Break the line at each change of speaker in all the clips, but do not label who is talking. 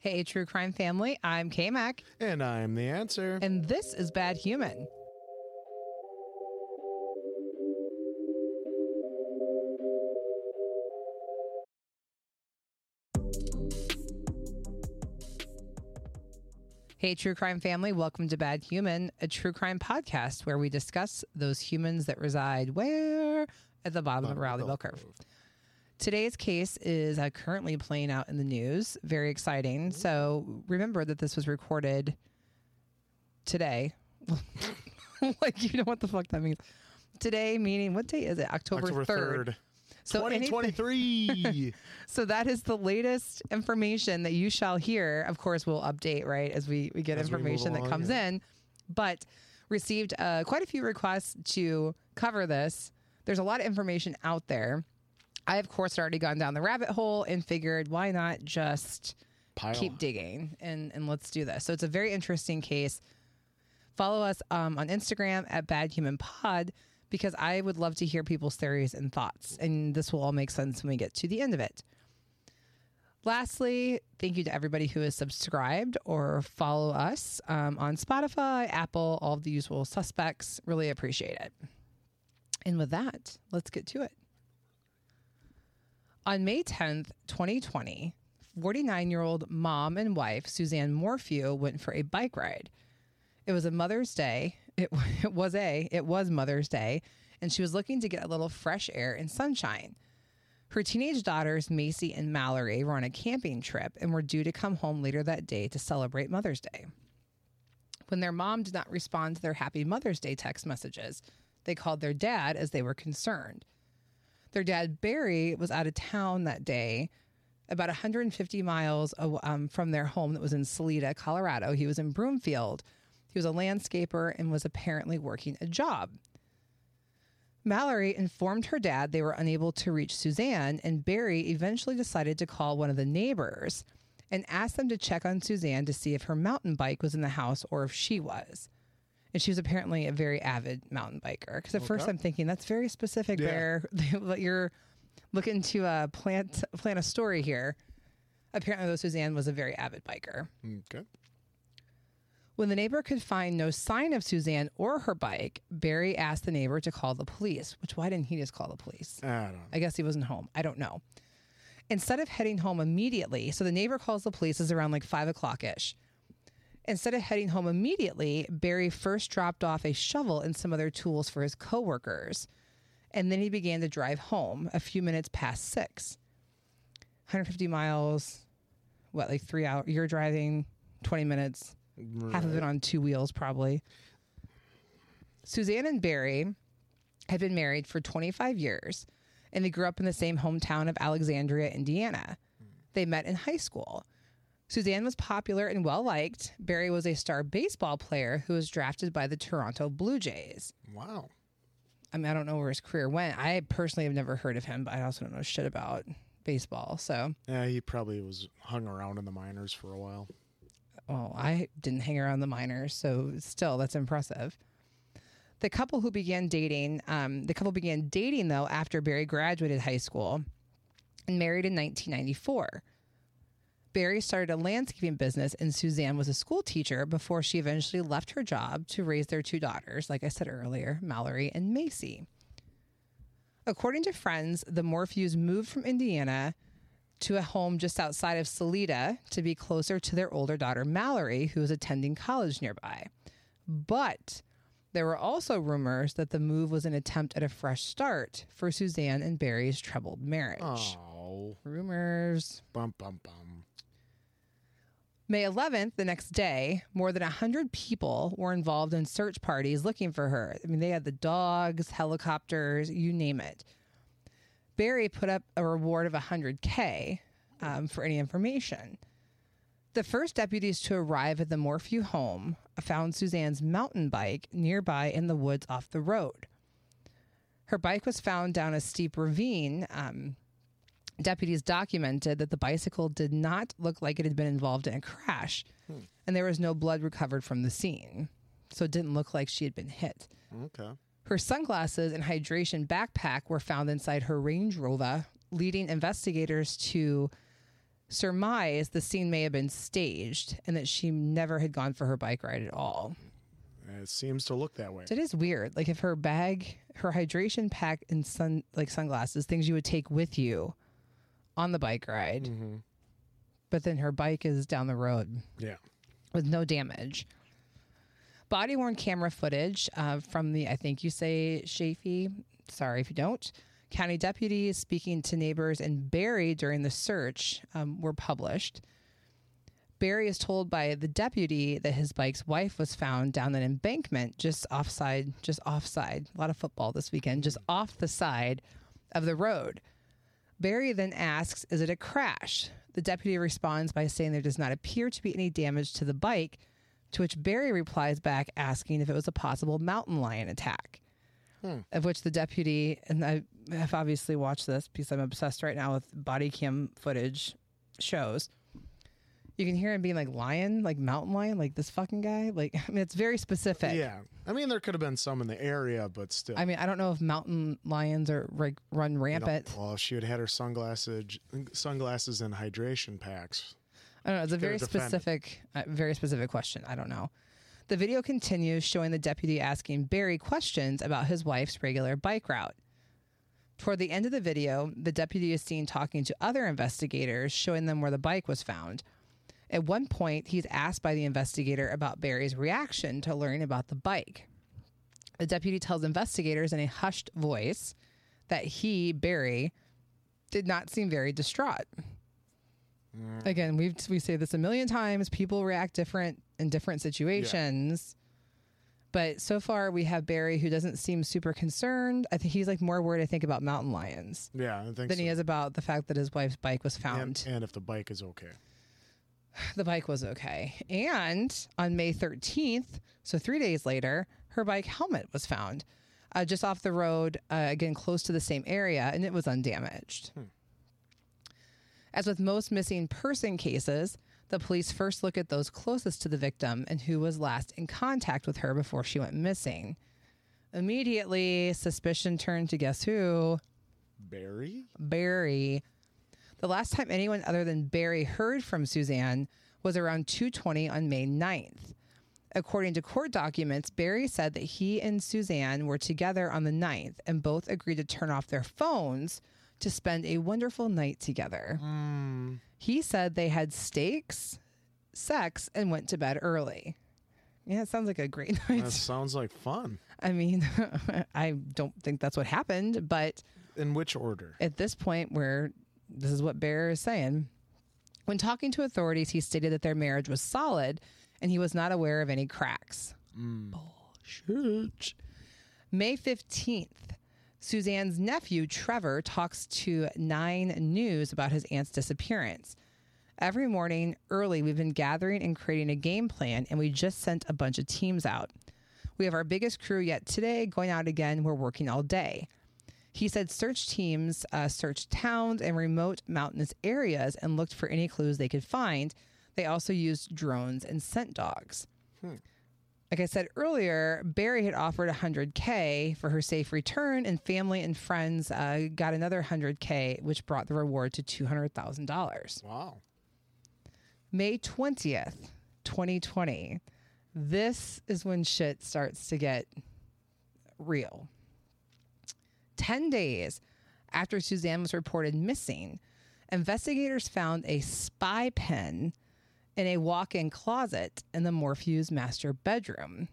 Hey, true crime family. I'm K Mac,
And I'm the answer.
and this is Bad Human. Hey, true crime family. Welcome to Bad Human, a true crime podcast where we discuss those humans that reside where? At the bottom of the Rowley Bell Curve. Today's case is uh, currently playing out in the news. Very exciting. So remember that this was recorded today. like, you know what the fuck that means. Today, meaning what day is it? October,
October
3rd.
3rd.
So, anything-
2023.
so that is the latest information that you shall hear. Of course, we'll update right as we, we get
As we move
information that comes
yeah.
in. But received uh, quite a few requests to cover this. There's a lot of information out there. I, of course, had already gone down the rabbit hole and figured why not just
Pile.
keep digging and, and let's do this. So it's a very interesting case. Follow us um, on Instagram at Bad Human Pod because I would love to hear people's theories and thoughts. And this will all make sense when we get to the end of it. Lastly, thank you to everybody who has subscribed or follow us um, on Spotify, Apple, all the usual suspects. Really appreciate it. And with that, let's get to it. On May 10th, 2020, 49 year old mom and wife Suzanne Morphew went for a bike ride. It was a Mother's Day. It, it was a it was Mother's Day, and she was looking to get a little fresh air and sunshine. Her teenage daughters, Macy and Mallory, were on a camping trip and were due to come home later that day to celebrate Mother's Day. When their mom did not respond to their Happy Mother's Day text messages, they called their dad as they were concerned. Their dad, Barry, was out of town that day, about 150 miles um, from their home that was in Salida, Colorado. He was in Broomfield. He was a landscaper and was apparently working a job. Mallory informed her dad they were unable to reach Suzanne, and Barry eventually decided to call one of the neighbors and ask them to check on Suzanne to see if her mountain bike was in the house or if she was. And she was apparently a very avid mountain biker. Because at first I'm thinking that's very specific,
Yeah.
Bear. You're looking to uh, plant plant a story here. Apparently, though, Suzanne was a very avid biker.
Okay.
When the neighbor could find no sign of Suzanne or her bike, Barry asked the neighbor to call the police. Which why didn't he just call the police?
I don't know.
I guess he wasn't home. I don't know. Instead of heading home immediately, so the neighbor calls the police is around like five o'clock ish. Instead of heading home immediately, Barry first dropped off a shovel and some other tools for his coworkers. And then he began to drive home a few minutes past six. 150 miles, what, like three hours? You're driving 20 minutes, half of it on two wheels, probably. Suzanne and Barry had been married for 25 years and they grew up in the same hometown of Alexandria, Indiana. They met in high school. Suzanne was popular and well liked. Barry was a star baseball player who was drafted by the Toronto Blue Jays.
Wow.
I mean, I don't know where his career went. I personally have never heard of him, but I also don't know shit about baseball. So,
Yeah, he probably was hung around in the minors for a while.
well, I didn't hang around the minors, so still, that's impressive. The couple who began dating, um, the couple began dating though after Barry graduated high school and married in 1994. Barry started a landscaping business and Suzanne was a school teacher before she eventually left her job to raise their two daughters, like I said earlier, Mallory and Macy. According to friends, the Morphews moved from Indiana to a home just outside of Salida to be closer to their older daughter, Mallory, who was attending college nearby. But there were also rumors that the move was an attempt at a fresh start for Suzanne and Barry's troubled marriage.
Oh.
Rumors.
Bum, bum, bum.
May 11th, the next day, more than 100 people were involved in search parties looking for her. I mean, they had the dogs, helicopters, you name it. Barry put up a reward of 100K um, for any information. The first deputies to arrive at the Morphew home found Suzanne's mountain bike nearby in the woods off the road. Her bike was found down a steep ravine. Um, deputies documented that the bicycle did not look like it had been involved in a crash, hmm. and there was no blood recovered from the scene. So it didn't look like she had been hit.
Okay.
Her sunglasses and hydration backpack were found inside her Range Rover, leading investigators to surmise the scene may have been staged and that she never had gone for her bike ride at all.
It seems to look that way.
It is weird. Like if her bag, her hydration pack and sun like sunglasses, things you would take with you on the bike ride,
hmm
but then her bike is down the road
Yeah.
with no damage. Body worn camera footage uh, from the, I think you say Chaffee. Sorry if you don't. County deputies speaking to neighbors in Barry during the search um, were published. Barry is told by the deputy that his bike's wife was found down an embankment just offside, just offside. A lot of football this weekend, just off the side of the road. Barry then asks, Is it a crash? The deputy responds by saying there does not appear to be any damage to the bike, to which Barry replies back asking if it was a possible mountain lion attack.
Hmm.
Of which the deputy, and I have obviously watched this because I'm obsessed right now with body cam footage shows. You can hear him being like lion, like mountain lion, like this fucking guy. Like, I mean, it's very specific.
Yeah. I mean, there could have been some in the area, but still.
I mean, I don't know if mountain lions are like run rampant.
well, if she had had her sunglasses, sunglasses and hydration packs.
I don't know. It's a very specific, uh, very specific question. I don't know. The video continues showing the deputy asking Barry questions about his wife's regular bike route. Toward the end of the video, the deputy is seen talking to other investigators, showing them where the bike was found. At one point, he's asked by the investigator about Barry's reaction to learning about the bike. The deputy tells investigators in a hushed voice that he, Barry, did not seem very distraught. Mm. Again, we've we say this a million times. People react different in different situations. But so far, we have Barry who doesn't seem super concerned. I think he's like more worried. I think about mountain lions
Yeah, I think
than
so.
he is about the fact that his wife's bike was found.
and, and if the bike is okay.
the bike was okay. And on May 13th, so three days later, her bike helmet was found uh, just off the road, uh, again, close to the same area, and it was undamaged. As with most missing person cases, the police first look at those closest to the victim and who was last in contact with her before she went missing. Immediately, suspicion turned to guess who?
Barry?
Barry. The last time anyone other than Barry heard from Suzanne was around 2:20 on May 9th. According to court documents, Barry said that he and Suzanne were together on the 9th and both agreed to turn off their phones to spend a wonderful night together.
Mm,
He said they had steaks, sex, and went to bed early. Yeah, it sounds like a great night.
that sounds like fun.
I mean, I don't think that's what happened, but
In which order?
at this point where this is what Bear is saying. When talking to authorities, he stated that their marriage was solid and he was not aware of any cracks.
Mm.
Bullshit. May 15th, Suzanne's nephew, Trevor, talks to Nine News about his aunt's disappearance. Every morning early, we've been gathering and creating a game plan, and we just sent a bunch of teams out. We have our biggest crew yet today, going out again. We're working all day. He said search teams uh, searched towns and remote mountainous areas and looked for any clues they could find. They also used drones and scent dogs. Like I said earlier, Barry had offered 100K for her safe return, and family and friends uh, got another 100K, which brought the reward to $200,000.
Wow.
May 20th, 2020. This is when shit starts to get real. 10 days after Suzanne was reported missing, investigators found a spy pen in a walk in closet in the Morphew's master bedroom.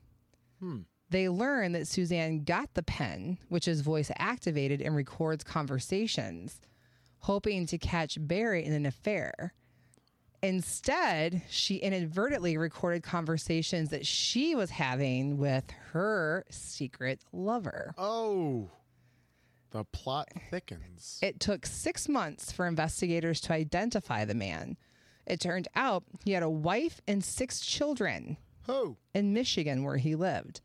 Hmm. They learned that Suzanne got the pen, which is voice activated and records conversations, hoping to catch Barry in an affair. Instead, she inadvertently recorded conversations that she was having with her secret lover.
Oh. The plot thickens.
It took six months for investigators to identify the man. It turned out he had a wife and six children
oh.
in Michigan where he lived.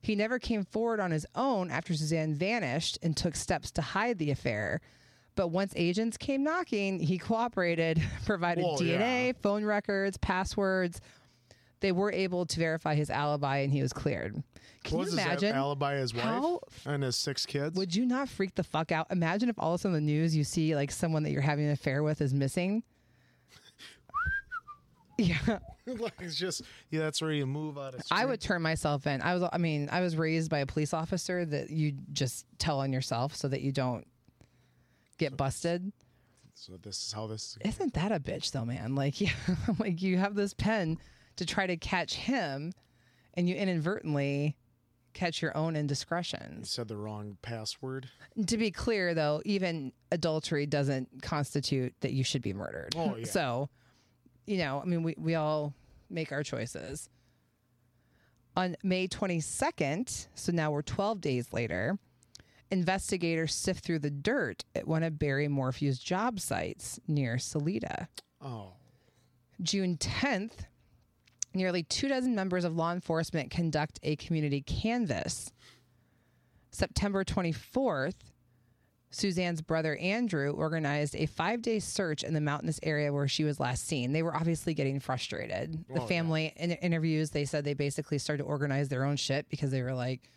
He never came forward on his own after Suzanne vanished and took steps to hide the affair. But once agents came knocking, he cooperated, provided
Well,
DNA,
yeah.
phone records, passwords. They were able to verify his alibi and he was cleared. Can
was
you
his
imagine?
alibi his wife and his six kids?
Would you not freak the fuck out? Imagine if all of a sudden the news you see like someone that you're having an affair with is missing. Yeah.
like it's just yeah, that's where you move out of.
I would turn myself in. I was, I mean, I was raised by a police officer that you just tell on yourself so that you don't get busted.
So this is how this.
Isn't that a bitch though, man? Like, yeah, like you have this pen to try to catch him, and you inadvertently catch your own indiscretions.
You said the wrong password.
To be clear, though, even adultery doesn't constitute that you should be murdered.
Oh, yeah.
So, you know, I mean, we, we all make our choices. On May 22nd, so now we're 12 days later, investigators sift through the dirt at one of Barry Morphew's job sites near Salida.
Oh,
June 10th, nearly two dozen members of law enforcement conduct a community canvass. September 24th, Suzanne's brother Andrew organized a five day search in the mountainous area where she was last seen. They were obviously getting frustrated. The
Oh, yeah.
family in interviews, they said they basically started to organize their own shit because they were like,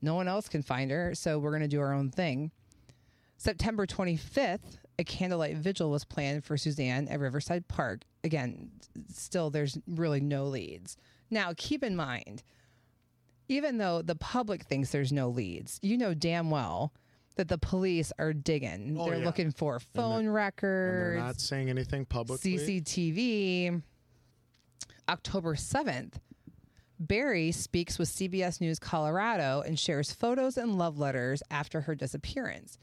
no one else can find her, so we're going to do our own thing. September 25th, a candlelight vigil was planned for Suzanne at Riverside Park. Again, still, there's really no leads. Now, keep in mind, even though the public thinks there's no leads, you know damn well that the police are digging.
Oh,
they're
yeah.
looking for phone
and they're not saying anything publicly.
CCTV. October 7th, Barry speaks with CBS News Colorado and shares photos and love letters after her disappearance.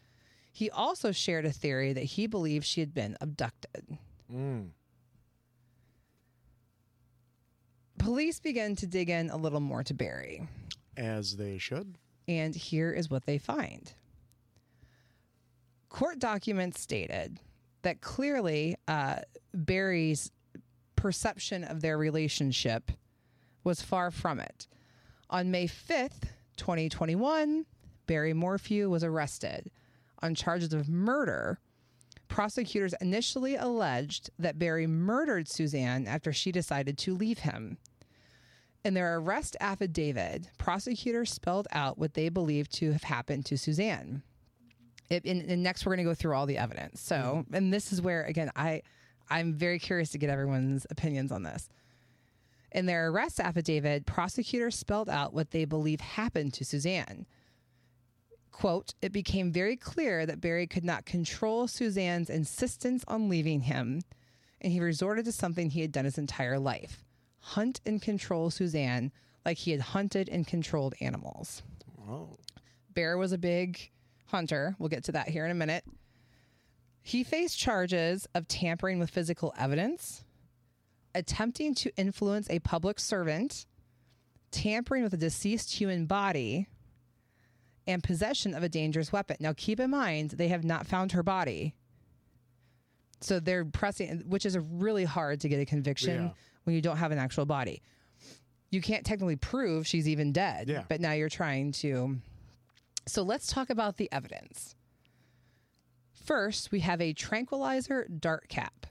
He also shared a theory that he believed she had been abducted.
Mm.
Police began to dig in a little more to Barry,
As they should.
and here is what they find. Court documents stated that clearly uh, Barry's perception of their relationship was far from it. On May 5th, 2021, Barry Morphew was arrested on charges of murder. Prosecutors initially alleged that Barry murdered Suzanne after she decided to leave him. In their arrest affidavit, prosecutors spelled out what they believed to have happened to Suzanne. It, and, and next, we're going to go through all the evidence. So, mm-hmm. and this is where, again, I, I'm very curious to get everyone's opinions on this. In their arrest affidavit, prosecutors spelled out what they believe happened to Suzanne. Quote, it became very clear that Barry could not control Suzanne's insistence on leaving him, and he resorted to something he had done his entire life hunt and control Suzanne like he had hunted and controlled animals.
Oh,
Bear was a big hunter. We'll get to that here in a minute. He faced charges of tampering with physical evidence, attempting to influence a public servant, tampering with a deceased human body, and possession of a dangerous weapon. Now, keep in mind, they have not found her body. So they're pressing, which is a really hard to get a conviction
Yeah.
when you don't have an actual body. You can't technically prove she's even dead,
Yeah.
but now you're trying to. So let's talk about the evidence. First, we have a tranquilizer dart cap.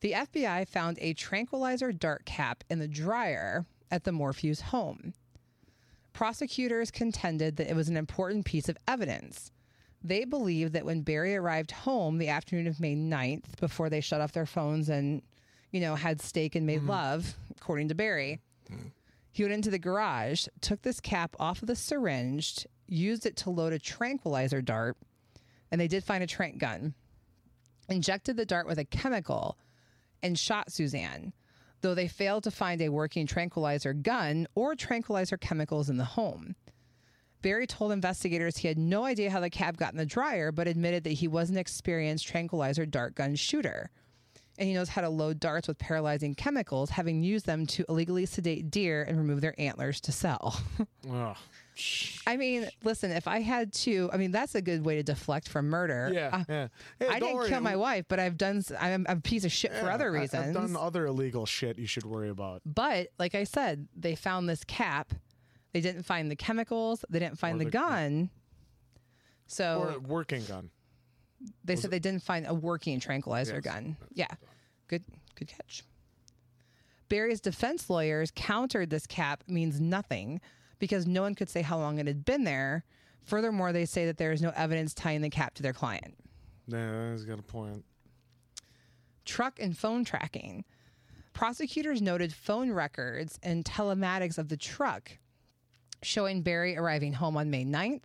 The FBI found a tranquilizer dart cap in the dryer at the Morphew's home. Prosecutors contended that it was an important piece of evidence. They believed that when Barry arrived home the afternoon of May 9th, before they shut off their phones and, you know, had steak and made mm-hmm. love, according to Barry, mm-hmm. he went into the garage, took this cap off of the syringe, used it to load a tranquilizer dart, and they did find a trank gun. Injected the dart with a chemical and shot Suzanne, though they failed to find a working tranquilizer gun or tranquilizer chemicals in the home. Barry told investigators he had no idea how the cab got in the dryer, but admitted that he was an experienced tranquilizer dart gun shooter. And he knows how to load darts with paralyzing chemicals, having used them to illegally sedate deer and remove their antlers to sell. I mean, listen, if I had to, I mean, that's a good way to deflect from murder.
yeah,
Uh,
yeah. Hey,
I didn't
worry.
kill my wife, but I've done, I'm, I'm a piece of shit for other reasons.
I've done other illegal shit you should worry about.
But like I said, they found this cap. They didn't find the chemicals. They didn't find the,
the-
gun. So
Or a working gun.
they said they didn't find a working tranquilizer
Yes.
gun. Yeah, good, good catch. Barry's defense lawyers countered this cap means nothing because no one could say how long it had been there. Furthermore, they say that there is no evidence tying the cap to their client.
Yeah, he's got a point.
truck and phone tracking. Prosecutors noted phone records and telematics of the truck showing Barry arriving home on May 9th,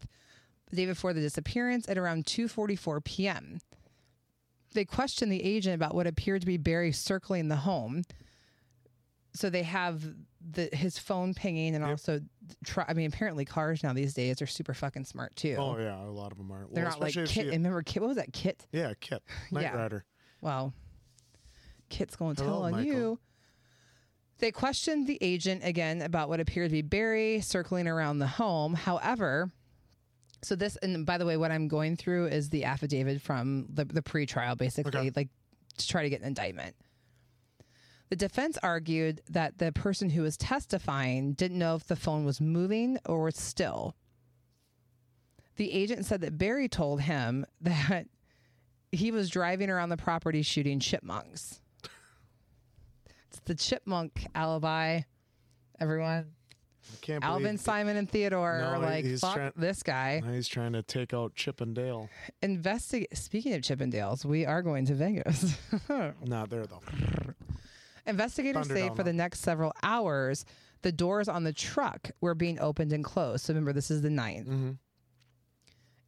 the day before the disappearance at around 2:44 p.m. They questioned the agent about what appeared to be Barry circling the home. So they have the his phone pinging and also try, I mean apparently cars now these days are super fucking smart too.
Oh yeah, a lot of them are.
They're
Well,
not like Kit.
she-
remember Kit? What was that? Kit?
yeah, Kit, Knight
Yeah.
Rider.
Well, Kit's going to tell on
Michael.
you. They questioned the agent again about what appeared to be Barry circling around the home. However, so this, and by the way, what I'm going through is the affidavit from the, the pre-trial, basically,
Okay.
like to try to get an indictment. The defense argued that the person who was testifying didn't know if the phone was moving or was still. The agent said that Barry told him that he was driving around the property shooting chipmunks. It's the chipmunk alibi. Everyone, Alvin, Simon, and Theodore
No,
are like, "Fuck
trying-
this guy."
he's trying to take out Chip and Dale.
Investigate. Speaking of Chippendales, we are going to Vegas.
Not there though.
Investigators say for the next several hours, the doors on the truck were being opened and closed. So remember, this is the 9th.
Mm-hmm.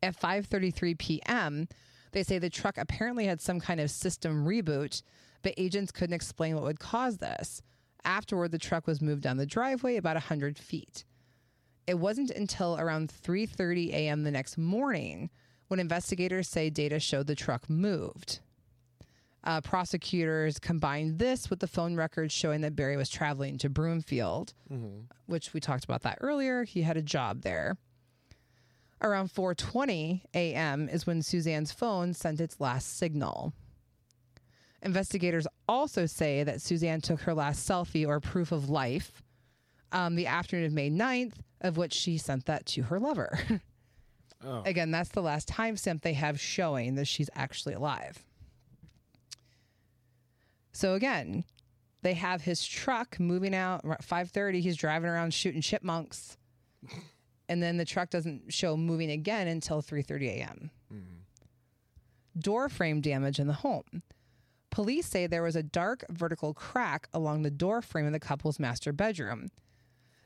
At 5:33 p.m., they say the truck apparently had some kind of system reboot, but agents couldn't explain what would cause this. Afterward, the truck was moved down the driveway about 100 feet. It wasn't until around 3:30 a.m. the next morning when investigators say data showed the truck moved. Uh, prosecutors combined this with the phone records showing that Barry was traveling to Broomfield,
Mm-hmm.
which we talked about that earlier. He had a job there. Around 4:20 a.m. is when Suzanne's phone sent its last signal. Investigators also say that Suzanne took her last selfie or proof of life um, the afternoon of May 9th, of which she sent that to her lover.
Oh,
Again, that's the last timestamp they have showing that she's actually alive. So again, they have his truck moving out at 5:30. He's driving around shooting chipmunks, and then the truck doesn't show moving again until 3:30 a.m. Door frame damage in the home. Police say there was a dark vertical crack along the door frame of the couple's master bedroom.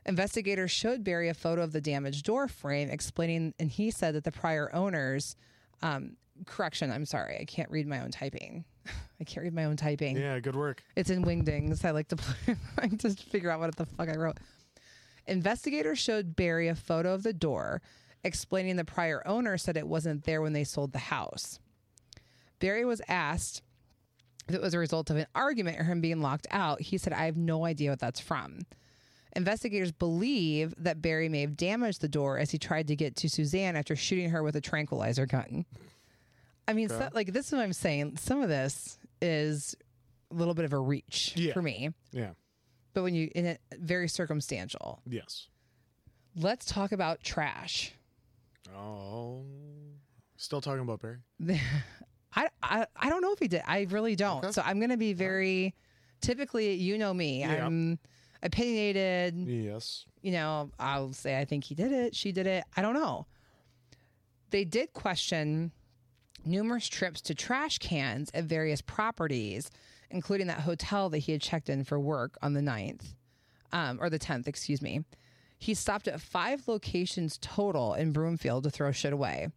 Investigators showed Barry a photo of the damaged door frame, explaining, and he said that the prior owners, um, correction, I'm sorry, I can't read my own typing. I can't read my own typing.
yeah, good work.
It's in Wingdings. I like to play, I just figure out what the fuck I wrote. Investigators showed Barry a photo of the door, explaining the prior owner said it wasn't there when they sold the house. Barry was asked if it was a result of an argument or him being locked out. He said, I have no idea what that's from. Investigators believe that Barry may have damaged the door as he tried to get to Suzanne after shooting her with a tranquilizer gun. I mean, so, like, this is what I'm saying. Some of this is a little bit of a reach
Yeah.
for me,
Yeah.
but when you, in it, very circumstantial.
Yes.
Let's talk about trash.
Oh, still talking about Barry.
I, I, I don't know if he did. I really don't.
Okay.
So I'm going to be very, typically, you know me,
Yeah.
I'm opinionated.
Yes.
you know, I'll say I think he did it, she did it. I don't know. They did question numerous trips to trash cans at various properties, including that hotel that he had checked in for work on the 9th, um, or the 10th, excuse me. He stopped at five locations total in Broomfield to throw shit away.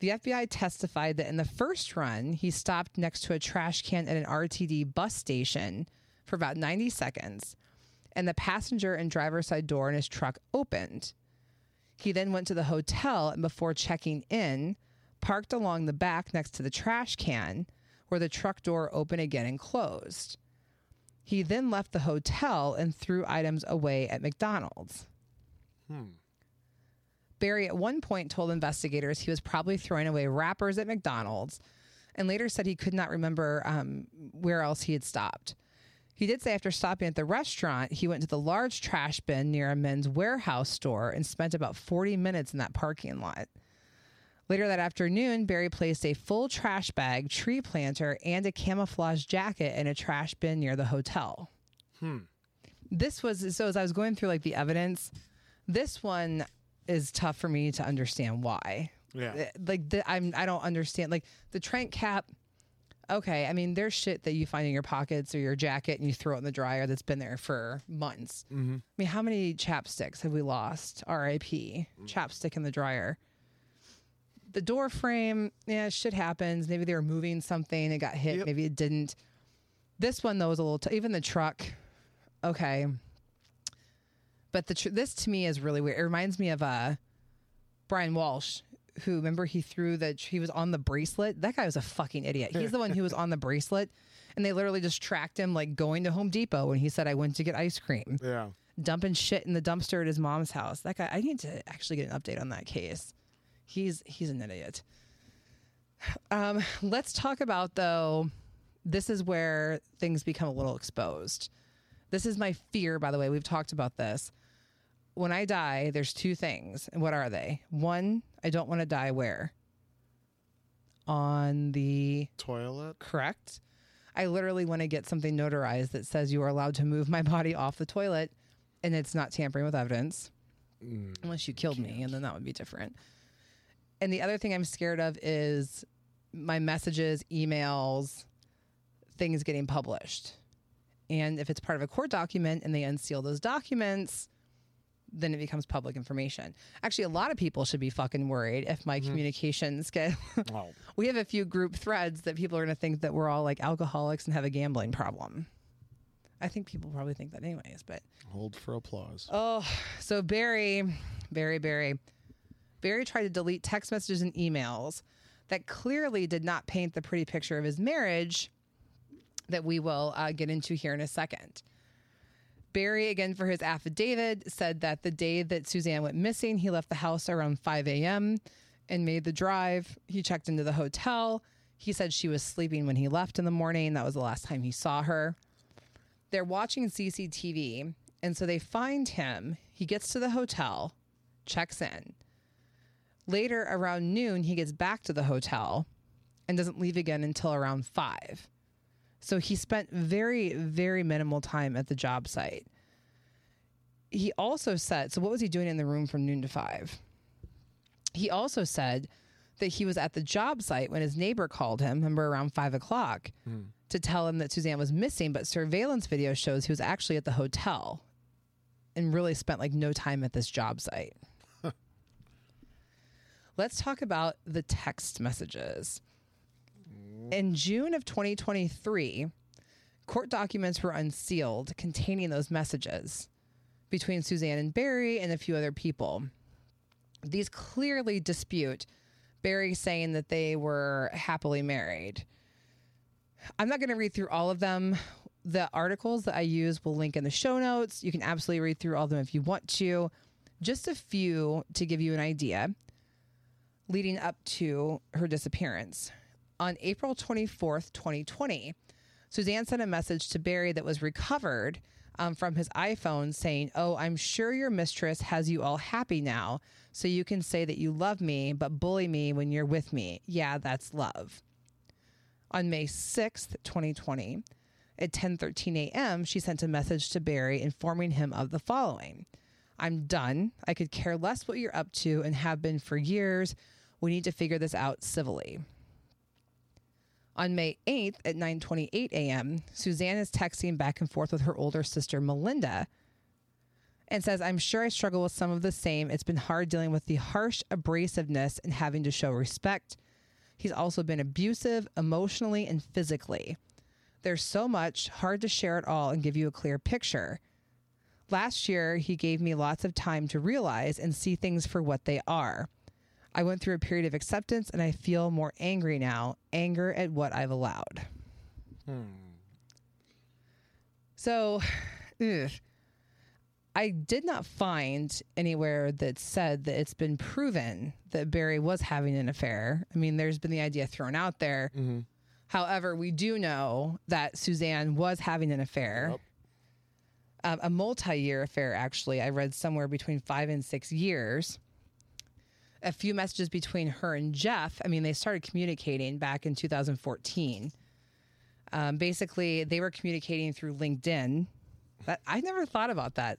The FBI testified that in the first run, he stopped next to a trash can at an RTD bus station for about 90 seconds, and the passenger and driver's side door in his truck opened. He then went to the hotel and before checking in, parked along the back next to the trash can, where the truck door opened again and closed. He then left the hotel and threw items away at McDonald's. Hmm. Barry at one point told investigators he was probably throwing away wrappers at McDonald's and later said he could not remember um, where else he had stopped. He did say after stopping at the restaurant, he went to the large trash bin near a Men's Wearhouse store and spent about 40 minutes in that parking lot. Later that afternoon, Barry placed a full trash bag, tree planter, and a camouflage jacket in a trash bin near the hotel. Hmm. This was so as I was going through like the evidence, this one is tough for me to understand why.
Yeah.
Like the, I'm I don't understand like the trank cap Okay, I mean, there's shit that you find in your pockets or your jacket and you throw it in the dryer that's been there for months.
Mm-hmm.
I mean, how many chapsticks have we lost? R.I.P. Chapstick in the dryer. The door frame, yeah, shit happens. Maybe they were moving something, it got hit.
Yep.
Maybe it didn't. This one though was a little. T- even the truck, okay. But the tr- this to me is really weird. It reminds me of uh, Brian Walshe, who remember he threw the he was on the bracelet. That guy was a fucking idiot. He's the one who was on the bracelet, and they literally just tracked him like going to Home Depot when he said I went to get ice cream
Yeah.
dumping shit in the dumpster at his mom's house. That guy, I need to actually get an update on that case. He's he's an idiot. Um, let's talk about though. This is where things become a little exposed. This is my fear, by the way. We've talked about this. When I die, there's two things. And what are they? One, I don't want to die where? On the
Toilet.
correct. I literally want to get something notarized that says you are allowed to move my body off the toilet and it's not tampering with evidence
Mm.
unless you killed me and then that would be different. And the other thing I'm scared of is my messages, emails, things getting published. And if it's part of a court document and they unseal those documents, then it becomes public information. Actually, a lot of people should be fucking worried if my mm-hmm. communications get
Oh.
we have a few group threads that people are going to think that we're all like alcoholics and have a gambling problem. I think people probably think that anyways, but
Hold for applause.
oh, so Barry, Barry, Barry, Barry tried to delete text messages and emails that clearly did not paint the pretty picture of his marriage that we will uh, get into here in a second. Barry, again for his affidavit, said that the day that Suzanne went missing, he left the house around 5 a.m. and made the drive. He checked into the hotel. He said she was sleeping when he left in the morning. That was the last time he saw her. They're watching CCTV, and so they find him. He gets to the hotel, checks in. Later, around noon, he gets back to the hotel and doesn't leave again until around 5. So he spent very, very minimal time at the job site. He also said, so what was he doing in the room from noon to five? He also said that he was at the job site when his neighbor called him, remember around five o'clock, hmm. to tell him that Suzanne was missing. But surveillance video shows he was actually at the hotel and really spent like no time at this job site. Let's talk about the text messages. In June of 2023, court documents were unsealed containing those messages between Suzanne and Barry and a few other people. These clearly dispute Barry saying that they were happily married. I'm not going to read through all of them. The articles that I use will link in the show notes. You can absolutely read through all of them if you want to. Just a few to give you an idea leading up to her disappearance. On April 24th, 2020, Suzanne sent a message to Barry that was recovered um, from his iPhone saying, Oh, I'm sure your mistress has you all happy now, so you can say that you love me, but bully me when you're with me. Yeah, that's love. On May 6th, 2020, at 10:13 a.m., she sent a message to Barry informing him of the following. I'm done. I could care less what you're up to and have been for years. We need to figure this out civilly. On May 8th at 9:28 a.m., Suzanne is texting back and forth with her older sister Melinda and says, "I'm sure I struggle with some of the same. It's been hard dealing with the harsh abrasiveness and having to show respect. He's also been abusive emotionally and physically. There's so much, hard to share it all and give you a clear picture. Last year, he gave me lots of time to realize and see things for what they are. I went through a period of acceptance and I feel more angry now, anger at what I've allowed. Hmm. So, ugh. I did not find anywhere that said that it's been proven that Barry was having an affair. I mean, there's been the idea thrown out there. However, we do know that Suzanne was having an affair,
Yep.
Um, a multi year affair, actually. I read somewhere between five and six years. A few messages between her and Jeff. I mean, they started communicating back in 2014. Um, basically, they were communicating through LinkedIn. That I never thought about that.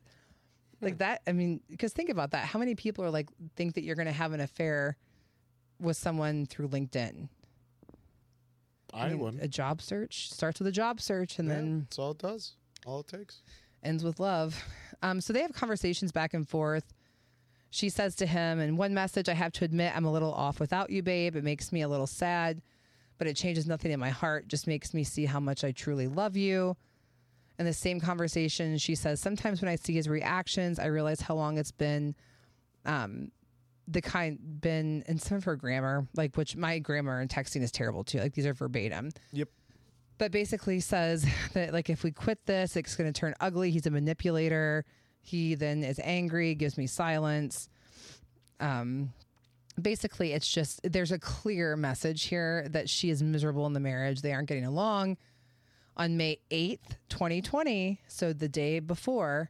Like that, I mean, because think about that. How many people are like think that you're going to have an affair with someone through LinkedIn?
I
mean,
would.
A job search starts with a job search and
Yeah,
then
that's all it does. All it takes.
Ends with love. Um, so they have conversations back and forth. She says to him in one message, I have to admit I'm a little off without you, babe. It makes me a little sad, but it changes nothing in my heart, just makes me see how much I truly love you. In the same conversation, she says, Sometimes when I see his reactions, I realize how long it's been um, the kind been in some of her grammar, like which my grammar and texting is terrible too. Like these are verbatim
Yep.
But basically says that like if we quit this it's going to turn ugly. He's a manipulator. He then is angry gives me silence. Um basically it's just there's a clear message here that she is miserable in the marriage. They aren't getting along. On may 8th 2020 so the day before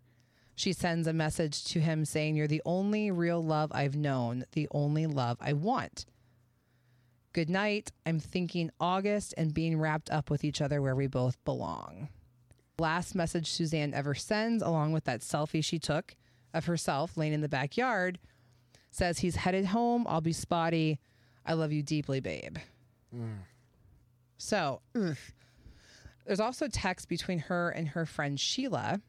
she sends a message to him saying you're the only real love i've known the only love i want Good night. I'm thinking August and being wrapped up with each other where we both belong. Last message Suzanne ever sends, along with that selfie she took of herself laying in the backyard, says he's headed home. I'll be spotty. I love you deeply, babe. So, ugh. there's also text between her and her friend Sheila.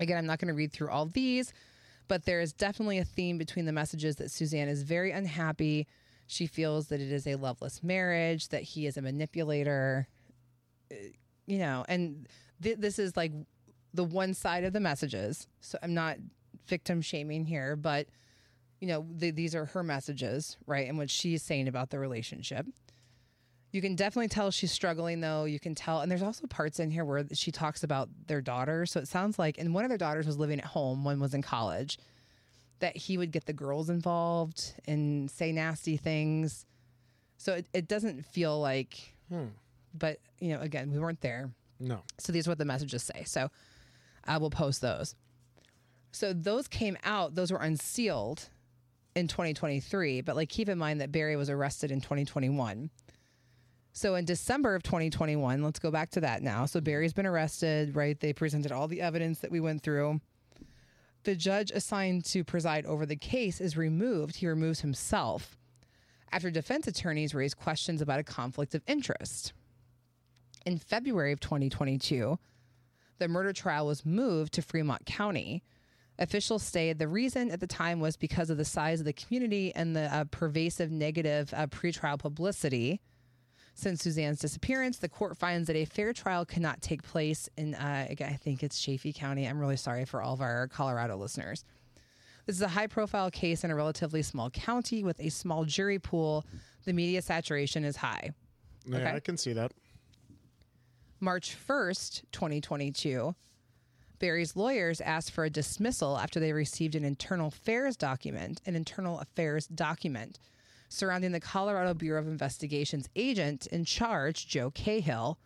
Again, I'm not going to read through all these, but there is definitely a theme between the messages that Suzanne is very unhappy. She feels that it is a loveless marriage, that he is a manipulator, uh, you know, and th- this is like the one side of the messages. So I'm not victim shaming here, but you know, th- these are her messages, right? And what she's saying about the relationship. You can definitely tell she's struggling though. You can tell, and there's also parts in here where she talks about their daughter. So it sounds like, and one of their daughters was living at home, one was in college, that he would get the girls involved and say nasty things. So it, it doesn't feel like,
Hmm.
but you know, again, we weren't there.
No.
So these are what the messages say. So I will post those. So those came out, those were unsealed in 2023, but like keep in mind that Barry was arrested in 2021. So in December of 2021, let's go back to that now. So Barry's been arrested, right? They presented all the evidence that we went through. The judge assigned to preside over the case is removed. He removes himself after defense attorneys raised questions about a conflict of interest. In February of 2022, the murder trial was moved to Fremont County. Officials stated the reason at the time was because of the size of the community and the uh, pervasive negative uh, pretrial publicity. Since Suzanne's disappearance, the court finds that a fair trial cannot take place in, uh, again, I think it's Chaffee County. I'm really sorry for all of our Colorado listeners. This is a high profile case in a relatively small county with a small jury pool. The media saturation is high.
Yeah,
Okay.
I can see that.
March 1st, 2022, Barry's lawyers asked for a dismissal after they received an internal affairs document, an internal affairs document surrounding the Colorado Bureau of Investigations agent in charge, Joe Cahill.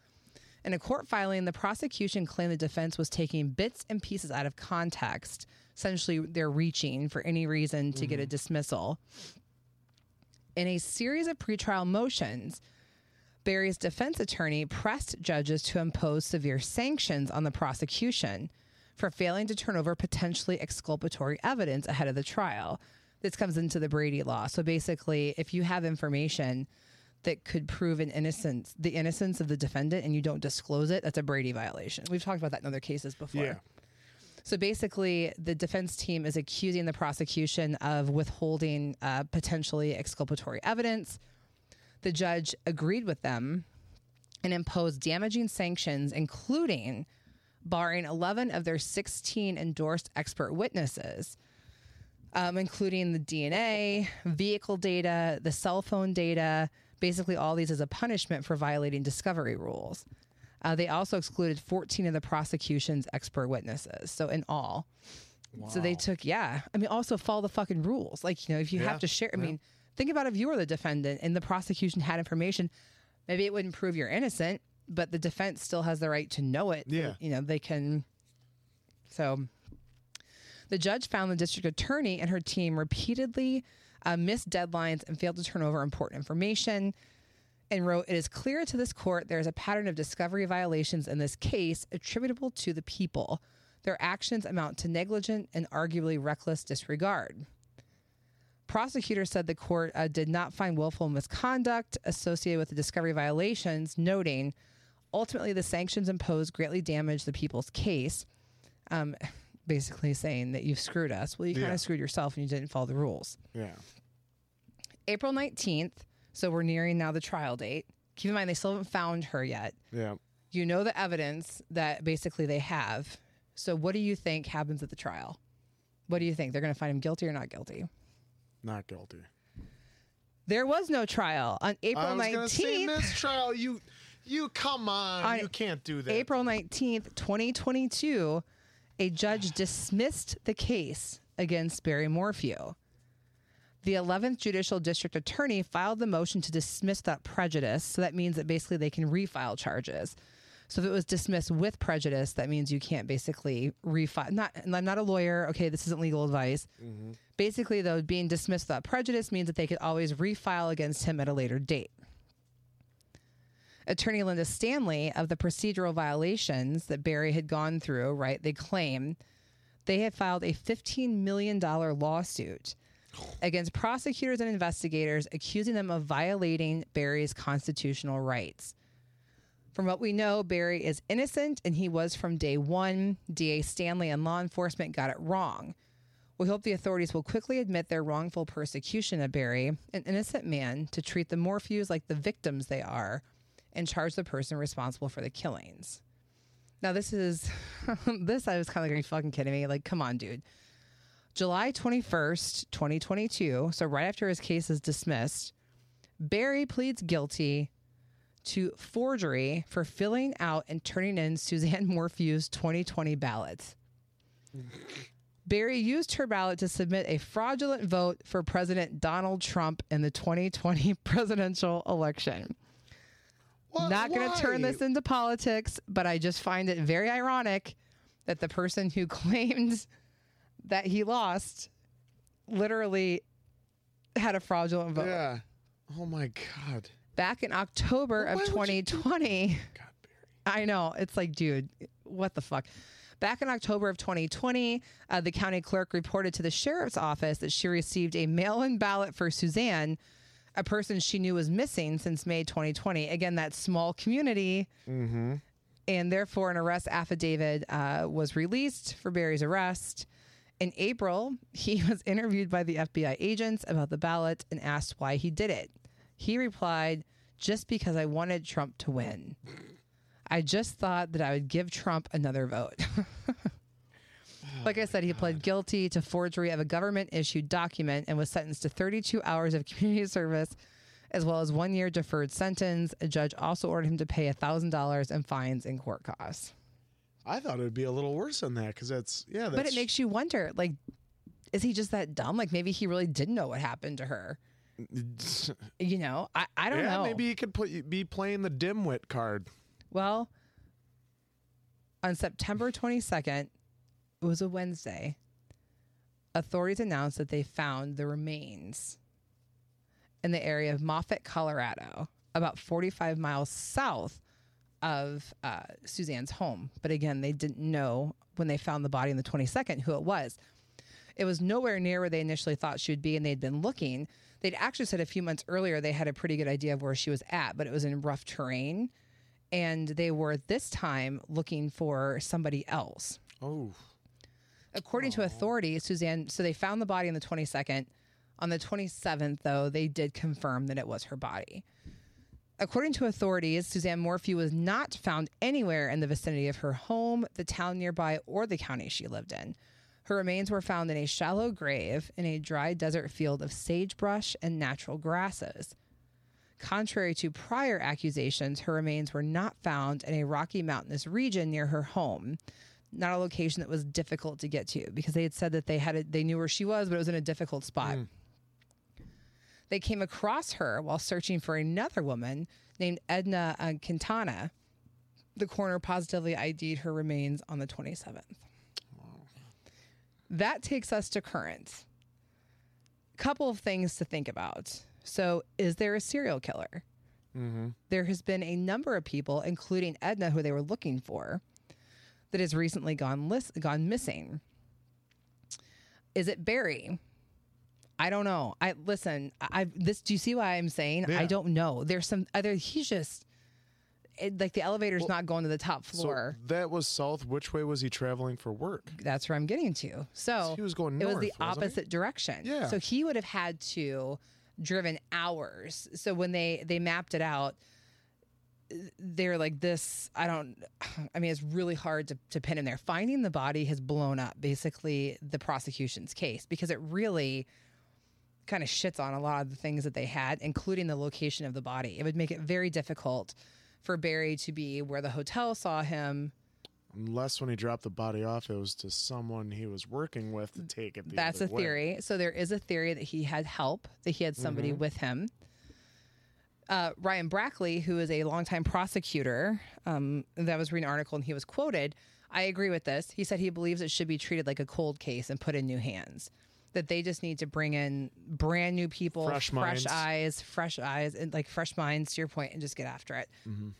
In a court filing, the prosecution claimed the defense was taking bits and pieces out of context. Essentially, they're reaching for any reason to get a mm-hmm. dismissal. In a series of pretrial motions, Barry's defense attorney pressed judges to impose severe sanctions on the prosecution for failing to turn over potentially exculpatory evidence ahead of the trial. This comes into the Brady law. So basically, if you have information that could prove an innocence, the innocence of the defendant, and you don't disclose it, that's a Brady violation. We've talked about that in other cases before.
Yeah.
So basically, the defense team is accusing the prosecution of withholding uh, potentially exculpatory evidence. The judge agreed with them and imposed damaging sanctions, including barring 11 of their 16 endorsed expert witnesses, um, including the DNA, vehicle data, the cell phone data, basically all these as a punishment for violating discovery rules. Uh, they also excluded 14 of the prosecution's expert witnesses. So in all, so they took, yeah. I mean, also follow the fucking rules. Like, you know, if you
Yeah,
have to share, I
yeah.
mean, think about if you were the defendant and the prosecution had information, maybe it wouldn't prove you're innocent, but the defense still has the right to know it.
Yeah.
You know, they can. So the judge found the district attorney and her team repeatedly uh, missed deadlines and failed to turn over important information and wrote, It is clear to this court there is a pattern of discovery violations in this case attributable to the people. Their actions amount to negligent and arguably reckless disregard. Prosecutors said the court uh, did not find willful misconduct associated with the discovery violations, noting ultimately the sanctions imposed greatly damaged the people's case. Um, basically saying that you've screwed us. Well, you kind of
Yeah.
screwed yourself and you didn't follow the rules.
Yeah.
April 19th, so we're nearing now the trial date. Keep in mind, they still haven't found her yet.
Yeah.
You know the evidence that basically they have. So, what do you think happens at the trial? What do you think? They're going to find him guilty or not guilty?
Not guilty.
There was no trial on April
I was gonna say
19th.
mistrial. You, you come on.
On
you can't do that.
April 19th, 2022, a judge dismissed the case against Barry Morphew. The 11th Judicial District Attorney filed the motion to dismiss that prejudice. So that means that basically they can refile charges. So if it was dismissed with prejudice, that means you can't basically refile. Not, I'm not a lawyer. Okay, this isn't legal advice. Mm-hmm. Basically, though, being dismissed without prejudice means that they could always refile against him at a later date. Attorney Linda Stanley of the procedural violations that Barry had gone through, right? They claim they had filed a $15 million lawsuit against prosecutors and investigators, accusing them of violating Barry's constitutional rights. From what we know, Barry is innocent and he was from day one. DA Stanley and law enforcement got it wrong. We hope the authorities will quickly admit their wrongful persecution of Barry, an innocent man, to treat the Morphews like the victims they are and charge the person responsible for the killings. Now, this is, this I was kind of like, are you fucking kidding me? Like, come on, dude. July 21st, 2022, so right after his case is dismissed, Barry pleads guilty to forgery for filling out and turning in Suzanne Morphew's 2020 ballots. Barry used her ballot to submit a fraudulent vote for President Donald Trump in the 2020 presidential election.
What?
Not going to turn this into politics, but I just find it very ironic that the person who claimed that he lost literally had a fraudulent vote.
Yeah. Oh my God.
Back in October
Well,
of
why would you do-
2020,
God.
I know. It's like, dude, what the fuck? Back in October of 2020, uh, the county clerk reported to the sheriff's office that she received a mail in ballot for Suzanne, a person she knew was missing since May 2020. Again, that small community.
Mm-hmm.
And therefore, an arrest affidavit uh, was released for Barry's arrest. In April, he was interviewed by the FBI agents about the ballot and asked why he did it. He replied, just because I wanted Trump to win. I just thought that I would give Trump another vote. like I said, he pled guilty to forgery of a government issued document and was sentenced to 32 hours of community service as well as one year deferred sentence. A judge also ordered him to pay $1,000 in fines and court costs.
I thought it would be a little worse than that because that's yeah. That's,
But it makes you wonder like, is he just that dumb? Like maybe he really didn't know what happened to her. You know, I, I don't
yeah,
know.
maybe he could play, be playing the dimwit card.
Well, on September 22nd, it was a Wednesday, authorities announced that they found the remains in the area of Moffat, Colorado, about 45 miles south of uh, Suzanne's home. But again, they didn't know when they found the body on the 22nd who it was. It was nowhere near where they initially thought she would be, and they'd been looking. They'd actually said a few months earlier they had a pretty good idea of where she was at, but it was in rough terrain. And they were this time looking for somebody else.
Oh,
According to oh. authorities, Suzanne, so they found the body on the 22nd. On the 27th, though, they did confirm that it was her body. According to authorities, Suzanne Morphew was not found anywhere in the vicinity of her home, the town nearby, or the county she lived in. Her remains were found in a shallow grave in a dry desert field of sagebrush and natural grasses. Contrary to prior accusations, her remains were not found in a rocky mountainous region near her home, not a location that was difficult to get to because they had said that they had a, they knew where she was, but it was in a difficult spot. They came across her while searching for another woman named Edna uh, Quintana. The coroner positively ID'd her remains on the 27th. That takes us to current. Couple of things to think about. So, is there a serial killer?
mm-hmm.
There has been a number of people, including Edna, who they were looking for, that has recently gone lis- gone missing. Is it Barry? I don't know. I listen. I this. Do you see why I'm saying I don't know? There's some other. He's just it, like the elevator's not going to the top floor.
So that was south. Which way was he traveling for work?
That's where I'm getting to. So
He was going
it was the
north, wasn't he?
opposite direction.
Yeah.
So he would have had to driven hours. So when they they mapped it out, they're like this. I don't. I mean, it's really hard to to pin him there. Finding the body has blown up basically the prosecution's case because it really kind of shits on a lot of the things that they had, including the location of the body. It would make it very difficult for Barry to be where the hotel saw him.
Unless when he dropped the body off, it was to someone he was working with to take it. The
That's a
way.
theory. So there is a theory that he had help, that he had somebody mm-hmm. with him. Uh, Ryan Brackley, who is a longtime prosecutor, um, that was reading an article and he was quoted. I agree with this. He said he believes it should be treated like a cold case and put in new hands. That they just need to bring in brand new people,
Fresh minds.
eyes, fresh eyes, and like fresh minds to your point, and just get after it. Mm-hmm.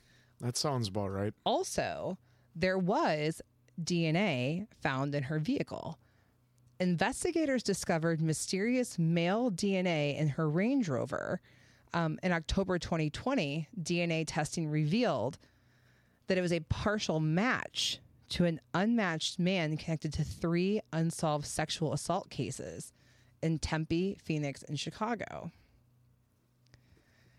That sounds about right.
Also, there was DNA found in her vehicle. Investigators discovered mysterious male DNA in her Range Rover. Um, in October 2020, DNA testing revealed that it was a partial match to an unmatched man connected to three unsolved sexual assault cases in Tempe, Phoenix, and Chicago.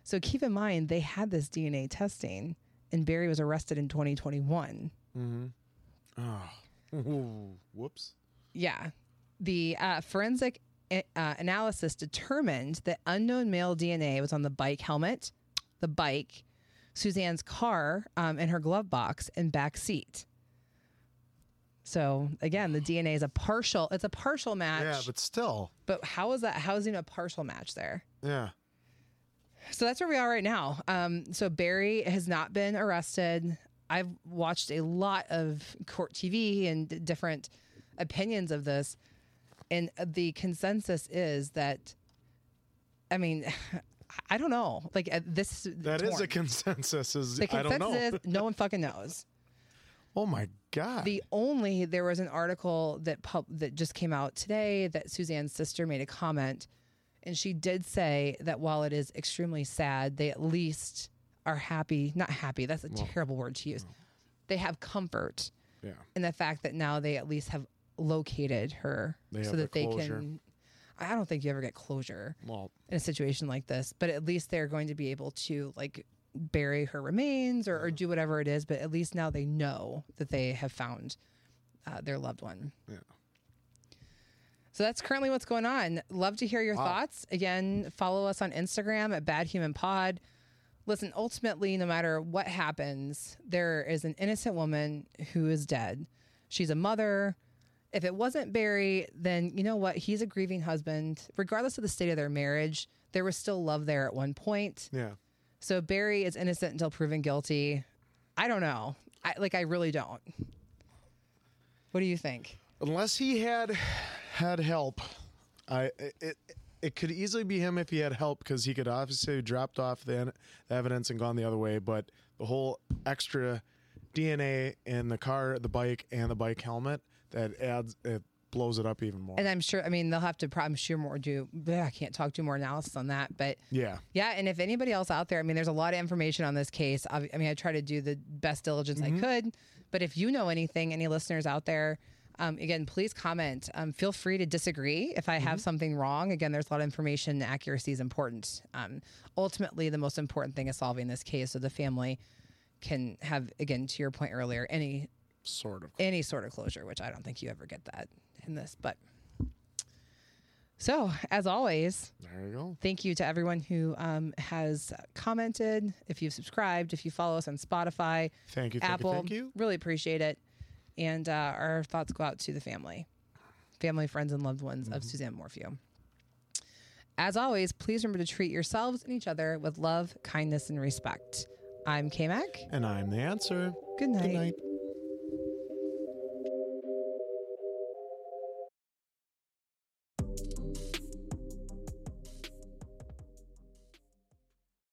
So keep in mind, they had this DNA testing, and Barry was arrested in 2021.
Oh, whoops.
Yeah. The uh, forensic uh, analysis determined that unknown male DNA was on the bike helmet, the bike, Suzanne's car, um, and her glove box and back seat. So again, the DNA is a partial. It's a partial match.
Yeah, but still,
but how is that? How is it a partial match there?
yeah.
So that's where we are right now. Um, so Barry has not been arrested. I've watched a lot of court TV and different opinions of this, and the consensus is that, I mean, I don't know. Like uh, this,
That is
torn.
a consensus. Is
the
I don't
consensus
know.
is no one fucking knows.
oh my god.
The only there was an article that pub, that just came out today that Suzanne's sister made a comment, and she did say that while it is extremely sad, they at least are happy. Not happy. That's a terrible word to use. They have comfort
yeah.
in the fact that now they at least have located her,
They
so that they
closure.
can. I don't think you ever get closure
Well,
in a situation like this, but at least they're going to be able to like bury her remains or, or do whatever it is. But at least now they know that they have found uh, their loved one.
Yeah.
So that's currently what's going on. Love to hear your thoughts. Again, follow us on Instagram at Bad Human Pod. Listen, ultimately, no matter what happens, there is an innocent woman who is dead. She's a mother. If it wasn't Barry, then you know what? He's a grieving husband. Regardless of the state of their marriage, there was still love there at one point.
yeah.
So Barry is innocent until proven guilty. I don't know. I, like, I really don't. What do you think?
Unless he had had help, I it it could easily be him if he had help because he could obviously have dropped off the, the evidence and gone the other way. But the whole extra DNA in the car, the bike, and the bike helmet that adds it blows it up even more.
And I'm sure, I mean, they'll have to, I'm sure more do, bleh, I can't talk to more analysis on that. But
yeah.
yeah, and if anybody else out there, I mean, there's a lot of information on this case. I, I mean, I try to do the best diligence I could. But if you know anything, any listeners out there, um, again, please comment. Um, feel free to disagree if I have something wrong. Again, there's a lot of information. Accuracy is important. Um, ultimately, the most important thing is solving this case so the family can have, again, to your point earlier, any
Sort of.
any sort of closure, which I don't think you ever get that in this. But so, as always,
There you go.
thank you to everyone who um, has commented. If you've subscribed, if you follow us on Spotify,
Thank you. Thank
Apple,
you. Thank you.
really appreciate it. And uh, our thoughts go out to the family, family, friends, and loved ones of Suzanne Morphew. As always, please remember to treat yourselves and each other with love, kindness, and respect. I'm K Mac.
And I'm the answer.
Good night.
Good night.